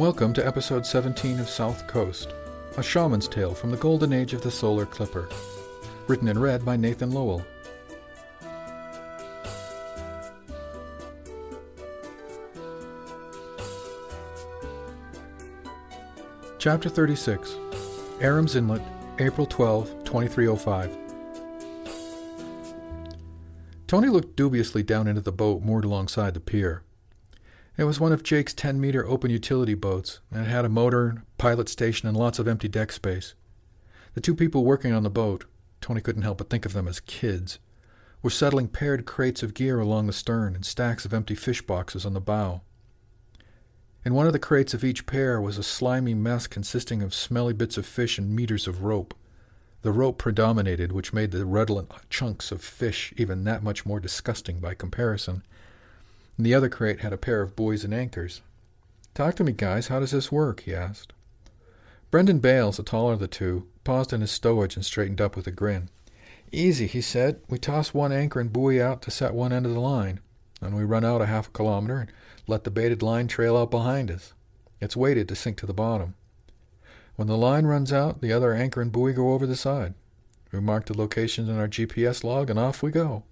Welcome to episode 17 of South Coast, a shaman's tale from the golden age of the solar clipper. Written and read by Nathan Lowell. Chapter 36 Aram's Inlet, April 12, 2305. Tony looked dubiously down into the boat moored alongside the pier. It was one of Jake's 10 meter open utility boats, and it had a motor, pilot station, and lots of empty deck space. The two people working on the boat, Tony couldn't help but think of them as kids, were settling paired crates of gear along the stern and stacks of empty fish boxes on the bow. In one of the crates of each pair was a slimy mess consisting of smelly bits of fish and meters of rope. The rope predominated, which made the redolent chunks of fish even that much more disgusting by comparison and the other crate had a pair of buoys and anchors. Talk to me, guys. How does this work? he asked. Brendan Bales, the taller of the two, paused in his stowage and straightened up with a grin. Easy, he said. We toss one anchor and buoy out to set one end of the line. Then we run out a half a kilometer and let the baited line trail out behind us. It's weighted to sink to the bottom. When the line runs out, the other anchor and buoy go over the side. We mark the locations in our GPS log, and off we go.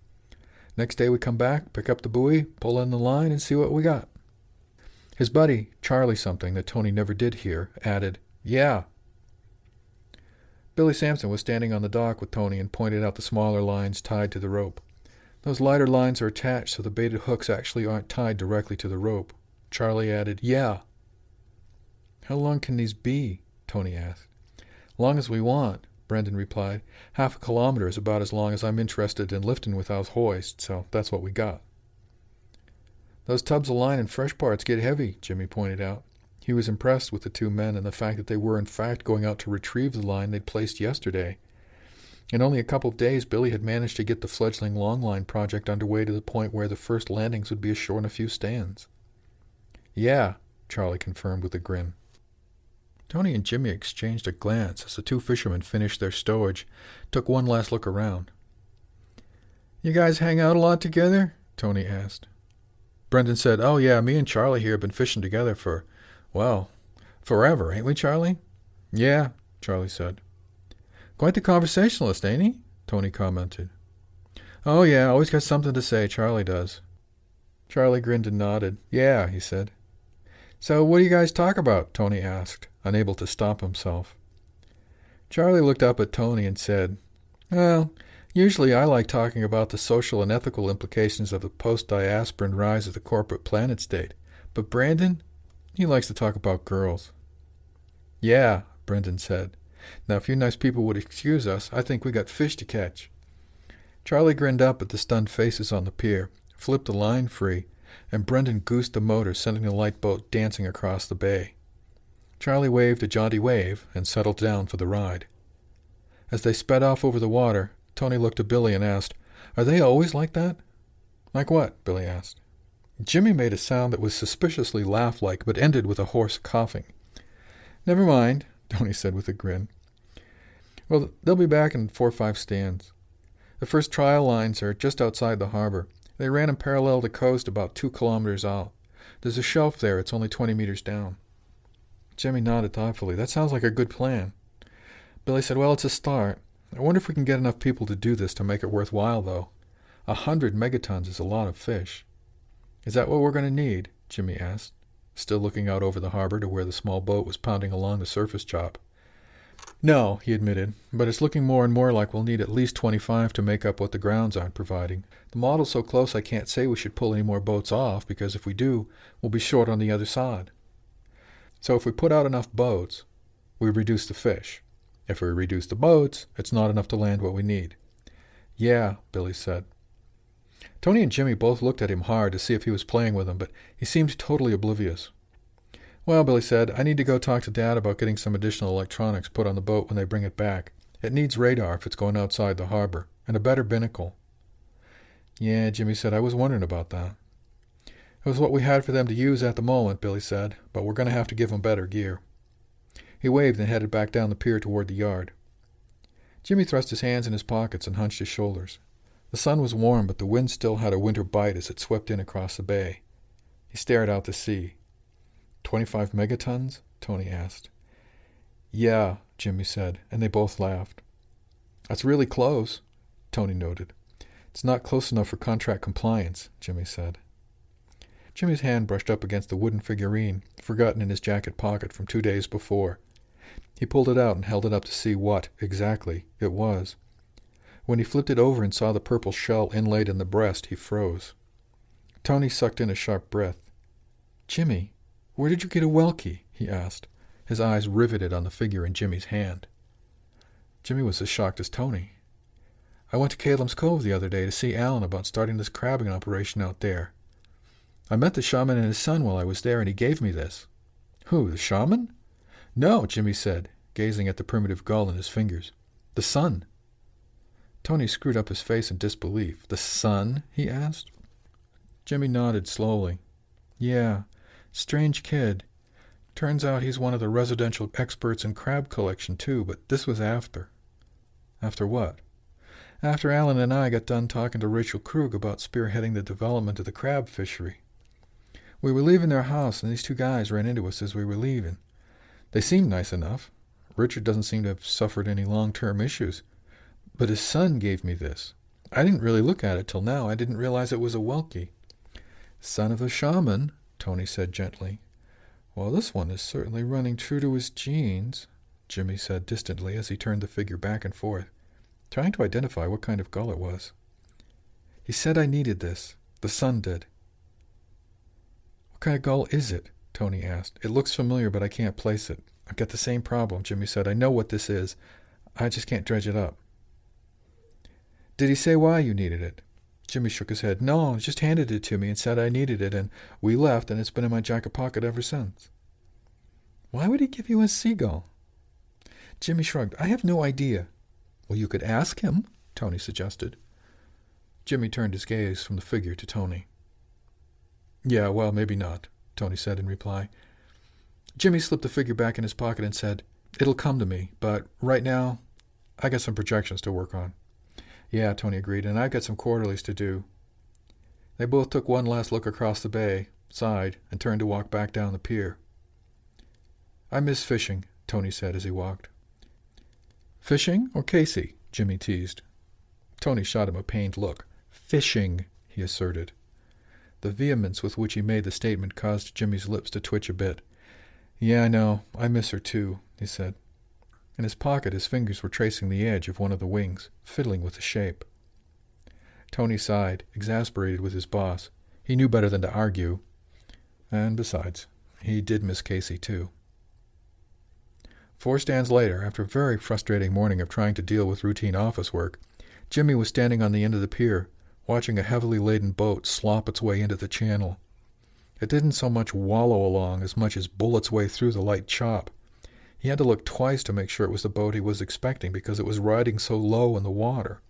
Next day we come back, pick up the buoy, pull in the line, and see what we got. His buddy, Charlie something that Tony never did hear, added, Yeah. Billy Sampson was standing on the dock with Tony and pointed out the smaller lines tied to the rope. Those lighter lines are attached so the baited hooks actually aren't tied directly to the rope. Charlie added, Yeah. How long can these be? Tony asked. Long as we want. Brendan replied. Half a kilometer is about as long as I'm interested in lifting without hoist, so that's what we got. Those tubs of line and fresh parts get heavy, Jimmy pointed out. He was impressed with the two men and the fact that they were in fact going out to retrieve the line they'd placed yesterday. In only a couple of days, Billy had managed to get the fledgling long line project underway to the point where the first landings would be ashore in a few stans. Yeah, Charlie confirmed with a grin. Tony and Jimmy exchanged a glance as the two fishermen finished their stowage, took one last look around. You guys hang out a lot together? Tony asked. Brendan said, Oh, yeah, me and Charlie here have been fishing together for, well, forever, ain't we, Charlie? Yeah, Charlie said. Quite the conversationalist, ain't he? Tony commented. Oh, yeah, always got something to say, Charlie does. Charlie grinned and nodded. Yeah, he said. So what do you guys talk about? Tony asked unable to stop himself. Charlie looked up at Tony and said, Well, usually I like talking about the social and ethical implications of the post diasporan rise of the corporate planet state, but Brandon, he likes to talk about girls. Yeah, Brendan said. Now, if you nice people would excuse us, I think we got fish to catch. Charlie grinned up at the stunned faces on the pier, flipped the line free, and Brendan goosed the motor, sending the light boat dancing across the bay. Charlie waved a jaunty wave and settled down for the ride. As they sped off over the water, Tony looked at Billy and asked, Are they always like that? Like what? Billy asked. Jimmy made a sound that was suspiciously laugh like, but ended with a hoarse coughing. Never mind, Tony said with a grin. Well, they'll be back in four or five stans. The first trial lines are just outside the harbor. They ran in parallel to coast about two kilometers out. There's a shelf there. It's only 20 meters down. Jimmy nodded thoughtfully. That sounds like a good plan. Billy said, Well, it's a start. I wonder if we can get enough people to do this to make it worthwhile, though. A hundred megatons is a lot of fish. Is that what we're going to need? Jimmy asked, still looking out over the harbor to where the small boat was pounding along the surface chop. No, he admitted, but it's looking more and more like we'll need at least 25 to make up what the grounds aren't providing. The model's so close I can't say we should pull any more boats off, because if we do, we'll be short on the other side. So if we put out enough boats, we reduce the fish. If we reduce the boats, it's not enough to land what we need. Yeah, Billy said. Tony and Jimmy both looked at him hard to see if he was playing with them, but he seemed totally oblivious. Well, Billy said, I need to go talk to Dad about getting some additional electronics put on the boat when they bring it back. It needs radar if it's going outside the harbor, and a better binnacle. Yeah, Jimmy said, I was wondering about that. It was what we had for them to use at the moment, Billy said, but we're going to have to give them better gear. He waved and headed back down the pier toward the yard. Jimmy thrust his hands in his pockets and hunched his shoulders. The sun was warm, but the wind still had a winter bite as it swept in across the bay. He stared out to sea. Twenty-five megatons? Tony asked. Yeah, Jimmy said, and they both laughed. That's really close, Tony noted. It's not close enough for contract compliance, Jimmy said. Jimmy's hand brushed up against the wooden figurine, forgotten in his jacket pocket from two days before. He pulled it out and held it up to see what, exactly, it was. When he flipped it over and saw the purple shell inlaid in the breast, he froze. Tony sucked in a sharp breath. Jimmy, where did you get a Welkie? he asked, his eyes riveted on the figure in Jimmy's hand. Jimmy was as shocked as Tony. I went to Calem's Cove the other day to see Alan about starting this crabbing operation out there. I met the shaman and his son while I was there, and he gave me this. Who, the shaman? No, Jimmy said, gazing at the primitive gull in his fingers. The son. Tony screwed up his face in disbelief. The son? he asked. Jimmy nodded slowly. Yeah, Strange kid. Turns out he's one of the residential experts in crab collection, too, but this was after. After what? After Alan and I got done talking to Rachel Krug about spearheading the development of the crab fishery. We were leaving their house, and these two guys ran into us as we were leaving. They seemed nice enough. Richard doesn't seem to have suffered any long term issues. But his son gave me this. I didn't really look at it till now. I didn't realize it was a Welkie. Son of a shaman, Tony said gently. Well, this one is certainly running true to his genes, Jimmy said distantly as he turned the figure back and forth, trying to identify what kind of gull it was. He said I needed this. The son did. What kind of gull is it? Tony asked. It looks familiar, but I can't place it. I've got the same problem, Jimmy said. I know what this is. I just can't dredge it up. Did he say why you needed it? Jimmy shook his head. No, he just handed it to me and said I needed it, and we left, and it's been in my jacket pocket ever since. Why would he give you a seagull? Jimmy shrugged. I have no idea. Well, you could ask him, Tony suggested. Jimmy turned his gaze from the figure to Tony. Yeah, well, maybe not, Tony said in reply. Jimmy slipped the figure back in his pocket and said, It'll come to me, but right now, I got some projections to work on. Yeah, Tony agreed, and I've got some quarterlies to do. They both took one last look across the bay, sighed, and turned to walk back down the pier. I miss fishing, Tony said as he walked. Fishing or Casey? Jimmy teased. Tony shot him a pained look. Fishing, he asserted. The vehemence with which he made the statement caused Jimmy's lips to twitch a bit. Yeah, I know. I miss her too, he said. In his pocket, his fingers were tracing the edge of one of the wings, fiddling with the shape. Tony sighed, exasperated with his boss. He knew better than to argue. And besides, he did miss Casey, too. Four stans later, after a very frustrating morning of trying to deal with routine office work, Jimmy was standing on the end of the pier, watching a heavily laden boat slop its way into the channel. It didn't so much wallow along as much as bull its way through the light chop. He had to look twice to make sure it was the boat he was expecting because it was riding so low in the water.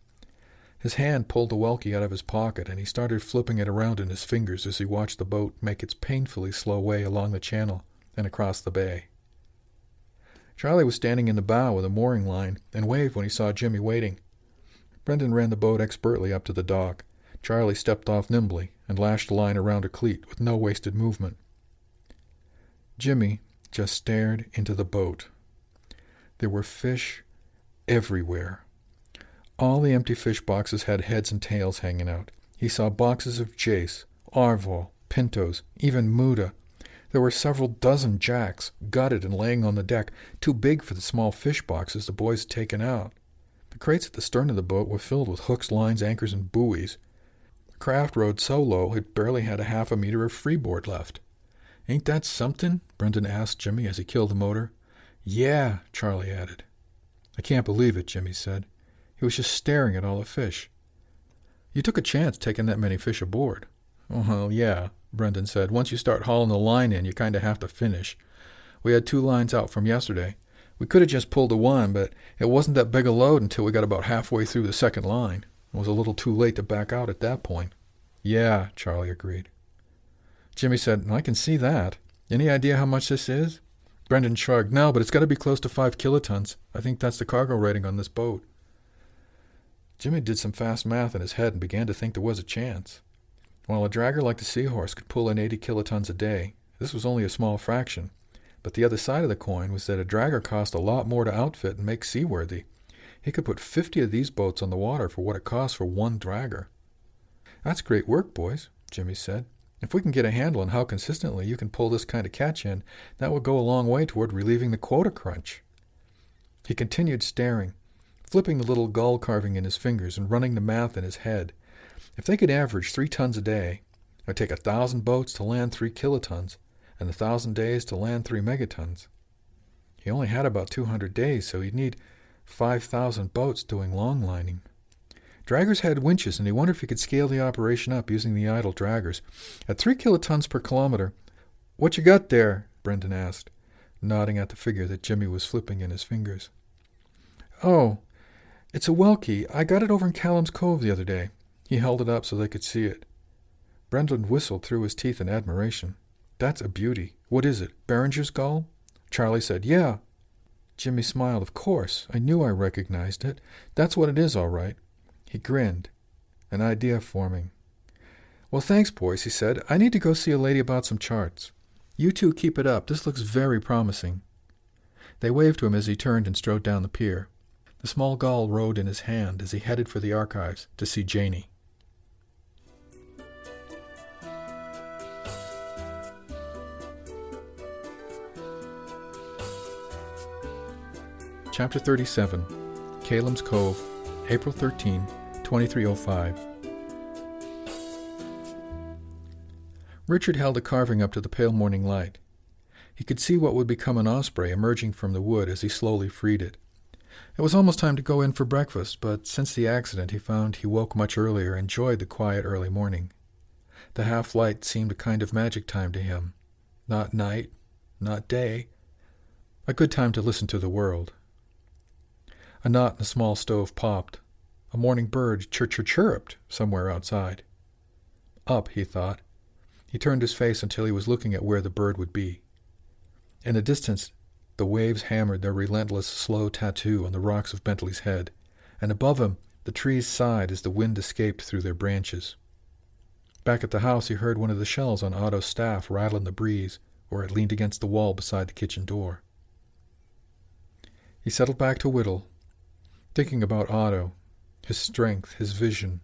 His hand pulled the Welkie out of his pocket, and he started flipping it around in his fingers as he watched the boat make its painfully slow way along the channel and across the bay. Charlie was standing in the bow with a mooring line and waved when he saw Jimmy waiting. Brendan ran the boat expertly up to the dock. Charlie stepped off nimbly and lashed a line around a cleat with no wasted movement. Jimmy just stared into the boat. There were fish everywhere. All the empty fish boxes had heads and tails hanging out. He saw boxes of jace, arval, pintos, even muda. There were several dozen jacks, gutted and laying on the deck, too big for the small fish boxes the boys had taken out. The crates at the stern of the boat were filled with hooks, lines, anchors, and buoys. The craft rode so low it barely had a half a meter of freeboard left. Ain't that something? Brendan asked Jimmy as he killed the motor. Yeah, Charlie added. I can't believe it, Jimmy said. He was just staring at all the fish. You took a chance taking that many fish aboard. Well, yeah, Brendan said. Once you start hauling the line in, you kind of have to finish. We had two lines out from yesterday. We could have just pulled the one, but it wasn't that big a load until we got about halfway through the second line. It was a little too late to back out at that point. Yeah, Charlie agreed. Jimmy said, I can see that. Any idea how much this is? Brendan shrugged. No, but it's got to be close to five kilotons. I think that's the cargo rating on this boat. Jimmy did some fast math in his head and began to think there was a chance. While a dragger like the Seahorse could pull in 80 kilotons a day, this was only a small fraction. But the other side of the coin was that a dragger cost a lot more to outfit and make seaworthy. He could put 50 of these boats on the water for what it costs for one dragger. That's great work, boys, Jimmy said. If we can get a handle on how consistently you can pull this kind of catch in, that would go a long way toward relieving the quota crunch. He continued staring, flipping the little gull carving in his fingers and running the math in his head. If they could average three tons a day, it would take a thousand boats to land three kilotons, and a thousand days to land three megatons. He only had about two hundred days, so he'd need five thousand boats doing long lining. Draggers had winches, and he wondered if he could scale the operation up using the idle draggers. At three kilotons per kilometer, what you got there? Brendan asked, nodding at the figure that Jimmy was flipping in his fingers. Oh, it's a Welkie. I got it over in Callum's Cove the other day. He held it up so they could see it. Brendan whistled through his teeth in admiration. That's a beauty. What is it? Beringer's gull? Charlie said, Yeah. Jimmy smiled. Of course. I knew I recognized it. That's what it is, all right. He grinned, an idea forming. Well, thanks, boys, he said. I need to go see a lady about some charts. You two keep it up. This looks very promising. They waved to him as he turned and strode down the pier. The small gull rode in his hand as he headed for the archives to see Janey. Chapter 37 Calem's Cove, April 13, 2305. Richard held a carving up to the pale morning light. He could see what would become an osprey emerging from the wood as he slowly freed it. It was almost time to go in for breakfast, but since the accident he found he woke much earlier and enjoyed the quiet early morning. The half light seemed a kind of magic time to him. Not night, not day. A good time to listen to the world. A knot in the small stove popped. A morning bird chir chir chirruped somewhere outside. Up, he thought. He turned his face until he was looking at where the bird would be. In the distance, the waves hammered their relentless, slow tattoo on the rocks of Bentley's Head, and above him the trees sighed as the wind escaped through their branches. Back at the house, he heard one of the shells on Otto's staff rattle in the breeze, or it leaned against the wall beside the kitchen door. He settled back to whittle, thinking about Otto his strength, his vision,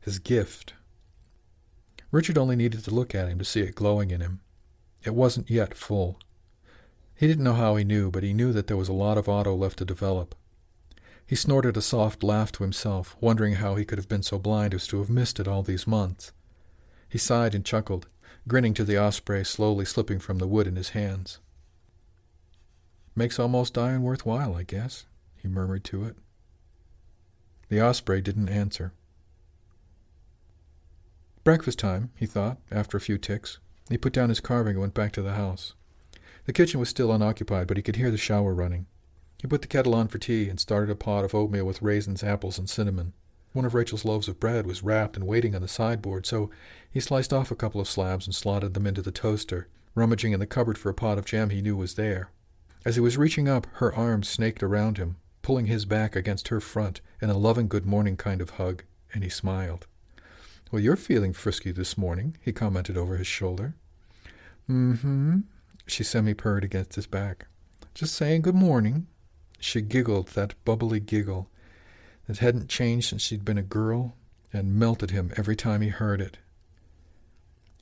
his gift. Richard only needed to look at him to see it glowing in him. It wasn't yet full. He didn't know how he knew, but he knew that there was a lot of Otto left to develop. He snorted a soft laugh to himself, wondering how he could have been so blind as to have missed it all these months. He sighed and chuckled, grinning to the osprey slowly slipping from the wood in his hands. Makes almost dying worthwhile, I guess, he murmured to it. The osprey didn't answer. Breakfast time, he thought, after a few ticks. He put down his carving and went back to the house. The kitchen was still unoccupied, but he could hear the shower running. He put the kettle on for tea and started a pot of oatmeal with raisins, apples, and cinnamon. One of Rachel's loaves of bread was wrapped and waiting on the sideboard, so he sliced off a couple of slabs and slotted them into the toaster, rummaging in the cupboard for a pot of jam he knew was there. As he was reaching up, her arms snaked around him, pulling his back against her front in a loving good morning kind of hug, and he smiled. Well, you're feeling frisky this morning, he commented over his shoulder. Mm-hmm, she semi-purred against his back. Just saying good morning. She giggled that bubbly giggle that hadn't changed since she'd been a girl and melted him every time he heard it.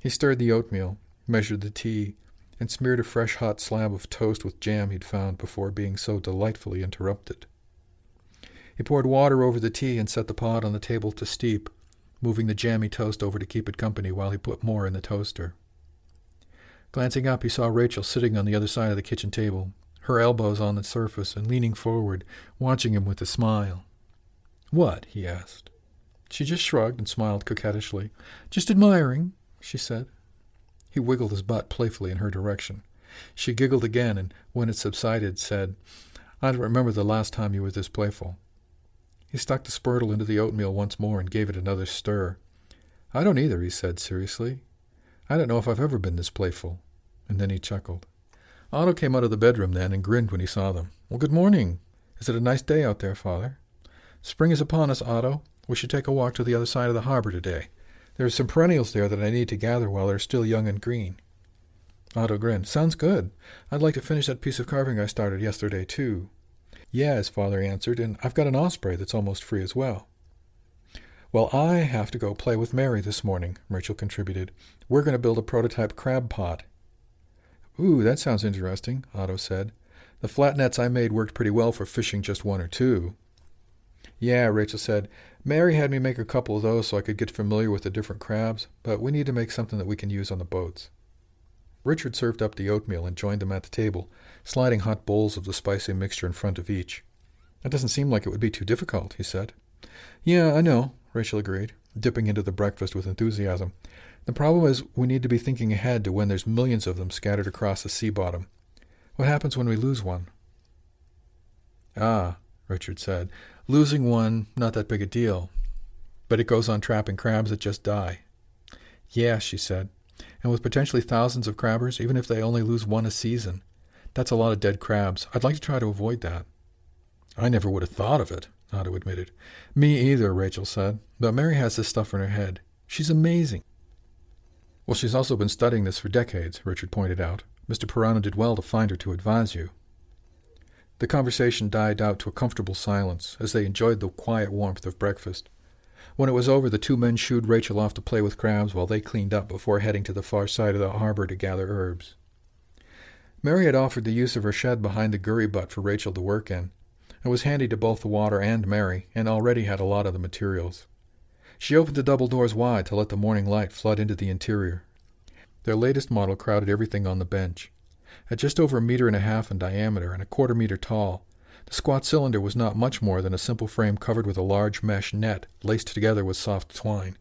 He stirred the oatmeal, measured the tea, and smeared a fresh hot slab of toast with jam he'd found before being so delightfully interrupted. He poured water over the tea and set the pot on the table to steep, moving the jammy toast over to keep it company while he put more in the toaster. Glancing up, he saw Rachel sitting on the other side of the kitchen table, her elbows on the surface and leaning forward, watching him with a smile. What? he asked. She just shrugged and smiled coquettishly. Just admiring, she said. He wiggled his butt playfully in her direction. She giggled again, and when it subsided, said, I don't remember the last time you were this playful. He stuck the spurtle into the oatmeal once more and gave it another stir. I don't either, he said seriously. I don't know if I've ever been this playful. And then he chuckled. Otto came out of the bedroom then and grinned when he saw them. Well, good morning. Is it a nice day out there, father? Spring is upon us, Otto. We should take a walk to the other side of the harbor today. There are some perennials there that I need to gather while they're still young and green. Otto grinned. Sounds good. I'd like to finish that piece of carving I started yesterday, too. Yeah, his father answered, and I've got an osprey that's almost free as well. Well, I have to go play with Mary this morning, Rachel contributed. We're going to build a prototype crab pot. Ooh, that sounds interesting, Otto said. The flat nets I made worked pretty well for fishing just one or two. Yeah, Rachel said. Mary had me make a couple of those so I could get familiar with the different crabs, but we need to make something that we can use on the boats. Richard served up the oatmeal and joined them at the table, sliding hot bowls of the spicy mixture in front of each. That doesn't seem like it would be too difficult, he said. Yeah, I know, Rachel agreed, dipping into the breakfast with enthusiasm. The problem is we need to be thinking ahead to when there's millions of them scattered across the sea bottom. What happens when we lose one? Ah, Richard said. Losing one, not that big a deal. But it goes on trapping crabs that just die. Yeah, she said. And with potentially thousands of crabbers, even if they only lose one a season, that's a lot of dead crabs. I'd like to try to avoid that. I never would have thought of it, Otto admitted. Me either, Rachel said. But Mary has this stuff in her head. She's amazing. Well, she's also been studying this for decades, Richard pointed out. Mr. Pirano did well to find her to advise you. The conversation died out to a comfortable silence as they enjoyed the quiet warmth of breakfast. When it was over, the two men shooed Rachel off to play with crabs while they cleaned up before heading to the far side of the harbor to gather herbs. Mary had offered the use of her shed behind the gurry butt for Rachel to work in. It was handy to both the water and Mary, and already had a lot of the materials. She opened the double doors wide to let the morning light flood into the interior. Their latest model crowded everything on the bench. At just over a meter and a half in diameter and a quarter meter tall, the squat cylinder was not much more than a simple frame covered with a large mesh net laced together with soft twine.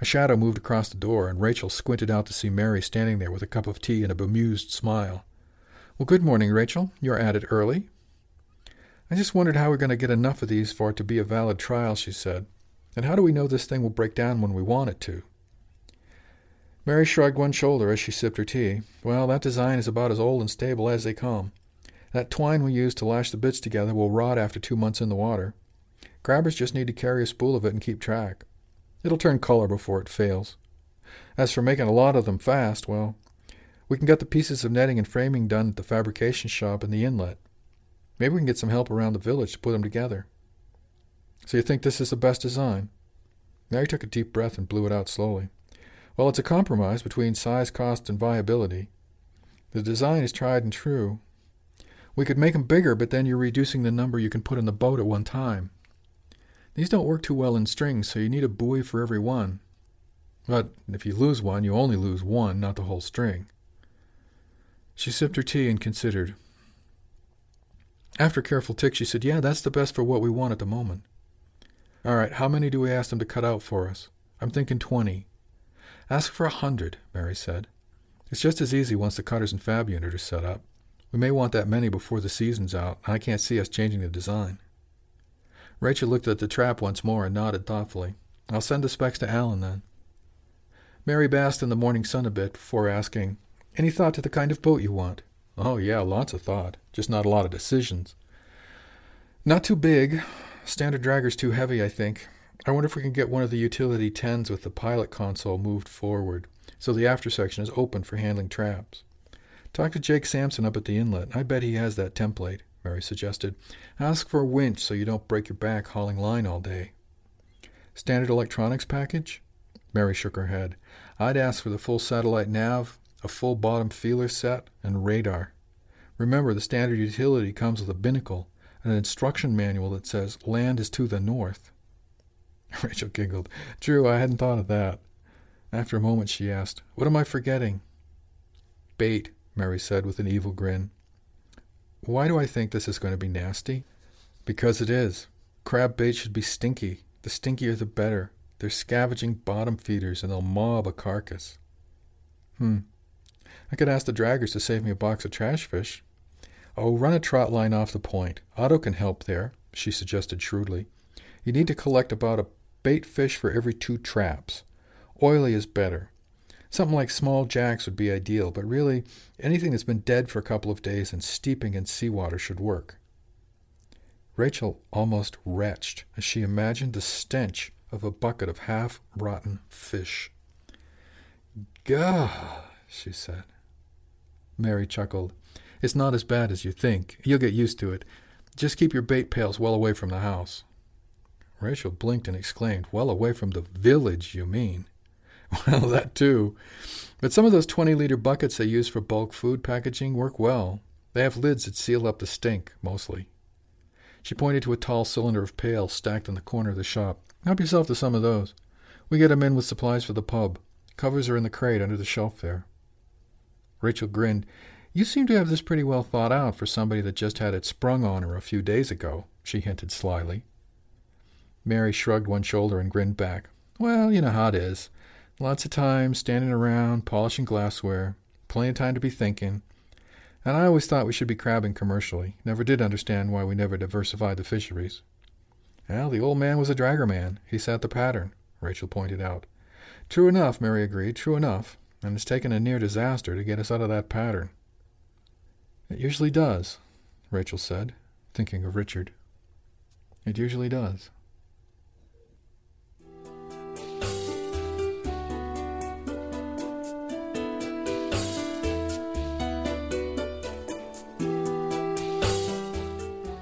A shadow moved across the door, and Rachel squinted out to see Mary standing there with a cup of tea and a bemused smile. Well, good morning, Rachel. You're at it early. I just wondered how we're going to get enough of these for it to be a valid trial, she said. And how do we know this thing will break down when we want it to? Mary shrugged one shoulder as she sipped her tea. Well, that design is about as old and stable as they come. That twine we use to lash the bits together will rot after two months in the water. Grabbers just need to carry a spool of it and keep track. It'll turn color before it fails. As for making a lot of them fast, well, we can get the pieces of netting and framing done at the fabrication shop in the inlet. Maybe we can get some help around the village to put them together. So you think this is the best design? Mary took a deep breath and blew it out slowly. Well, it's a compromise between size, cost, and viability. The design is tried and true. We could make them bigger, but then you're reducing the number you can put in the boat at one time. These don't work too well in strings, so you need a buoy for every one. But if you lose one, you only lose one, not the whole string. She sipped her tea and considered. After careful tick, she said, Yeah, that's the best for what we want at the moment. All right, how many do we ask them to cut out for us? I'm thinking twenty. Ask for a hundred, Mary said. It's just as easy once the cutters and fab unit are set up. We may want that many before the season's out, and I can't see us changing the design. Rachel looked at the trap once more and nodded thoughtfully. I'll send the specs to Alan then. Mary basked in the morning sun a bit before asking, Any thought to the kind of boat you want? Oh, yeah, lots of thought. Just not a lot of decisions. Not too big. Standard dragger's too heavy, I think. I wonder if we can get one of the utility 10s with the pilot console moved forward, so the after section is open for handling traps. Talk to Jake Sampson up at the inlet. I bet he has that template, Mary suggested. Ask for a winch so you don't break your back hauling line all day. Standard electronics package? Mary shook her head. I'd ask for the full satellite nav, a full bottom feeler set, and radar. Remember, the standard utility comes with a binnacle and an instruction manual that says land is to the north. Rachel giggled. True, I hadn't thought of that. After a moment, she asked, What am I forgetting? Bait, Mary said with an evil grin. Why do I think this is going to be nasty? Because it is. Crab bait should be stinky. The stinkier the better. They're scavenging bottom feeders and they'll mob a carcass. Hmm. I could ask the draggers to save me a box of trash fish. Oh, run a trot line off the point. Otto can help there, she suggested shrewdly. You need to collect about a bait fish for every two traps. Oily is better. Something like small jacks would be ideal, but really, anything that's been dead for a couple of days and steeping in seawater should work. Rachel almost retched as she imagined the stench of a bucket of half rotten fish. Gah, she said. Mary chuckled. It's not as bad as you think. You'll get used to it. Just keep your bait pails well away from the house. Rachel blinked and exclaimed, Well away from the village, you mean? Well, that too. But some of those 20 liter buckets they use for bulk food packaging work well. They have lids that seal up the stink, mostly. She pointed to a tall cylinder of pails stacked in the corner of the shop. Help yourself to some of those. We get 'em in with supplies for the pub. Covers are in the crate under the shelf there. Rachel grinned. You seem to have this pretty well thought out for somebody that just had it sprung on her a few days ago, she hinted slyly. Mary shrugged one shoulder and grinned back. Well, you know how it is. Lots of time standing around, polishing glassware, plenty of time to be thinking. And I always thought we should be crabbing commercially. Never did understand why we never diversified the fisheries. Well, the old man was a draggerman. He set the pattern, Rachel pointed out. True enough, Mary agreed, true enough. And it's taken a near disaster to get us out of that pattern. It usually does, Rachel said, thinking of Richard. It usually does.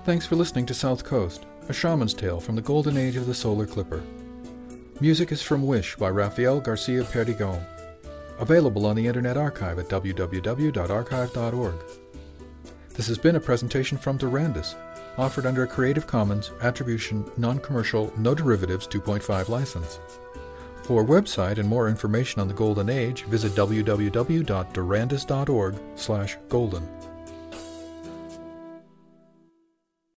Thanks for listening to South Coast, a shaman's tale from the golden age of the solar clipper. Music is from Wish by Rafael Garcia Perdigon. Available on the Internet Archive at www.archive.org. This has been a presentation from Durandus, offered under a Creative Commons Attribution Non-Commercial No Derivatives 2.5 license. For website and more information on the Golden Age, visit www.durandus.org/golden.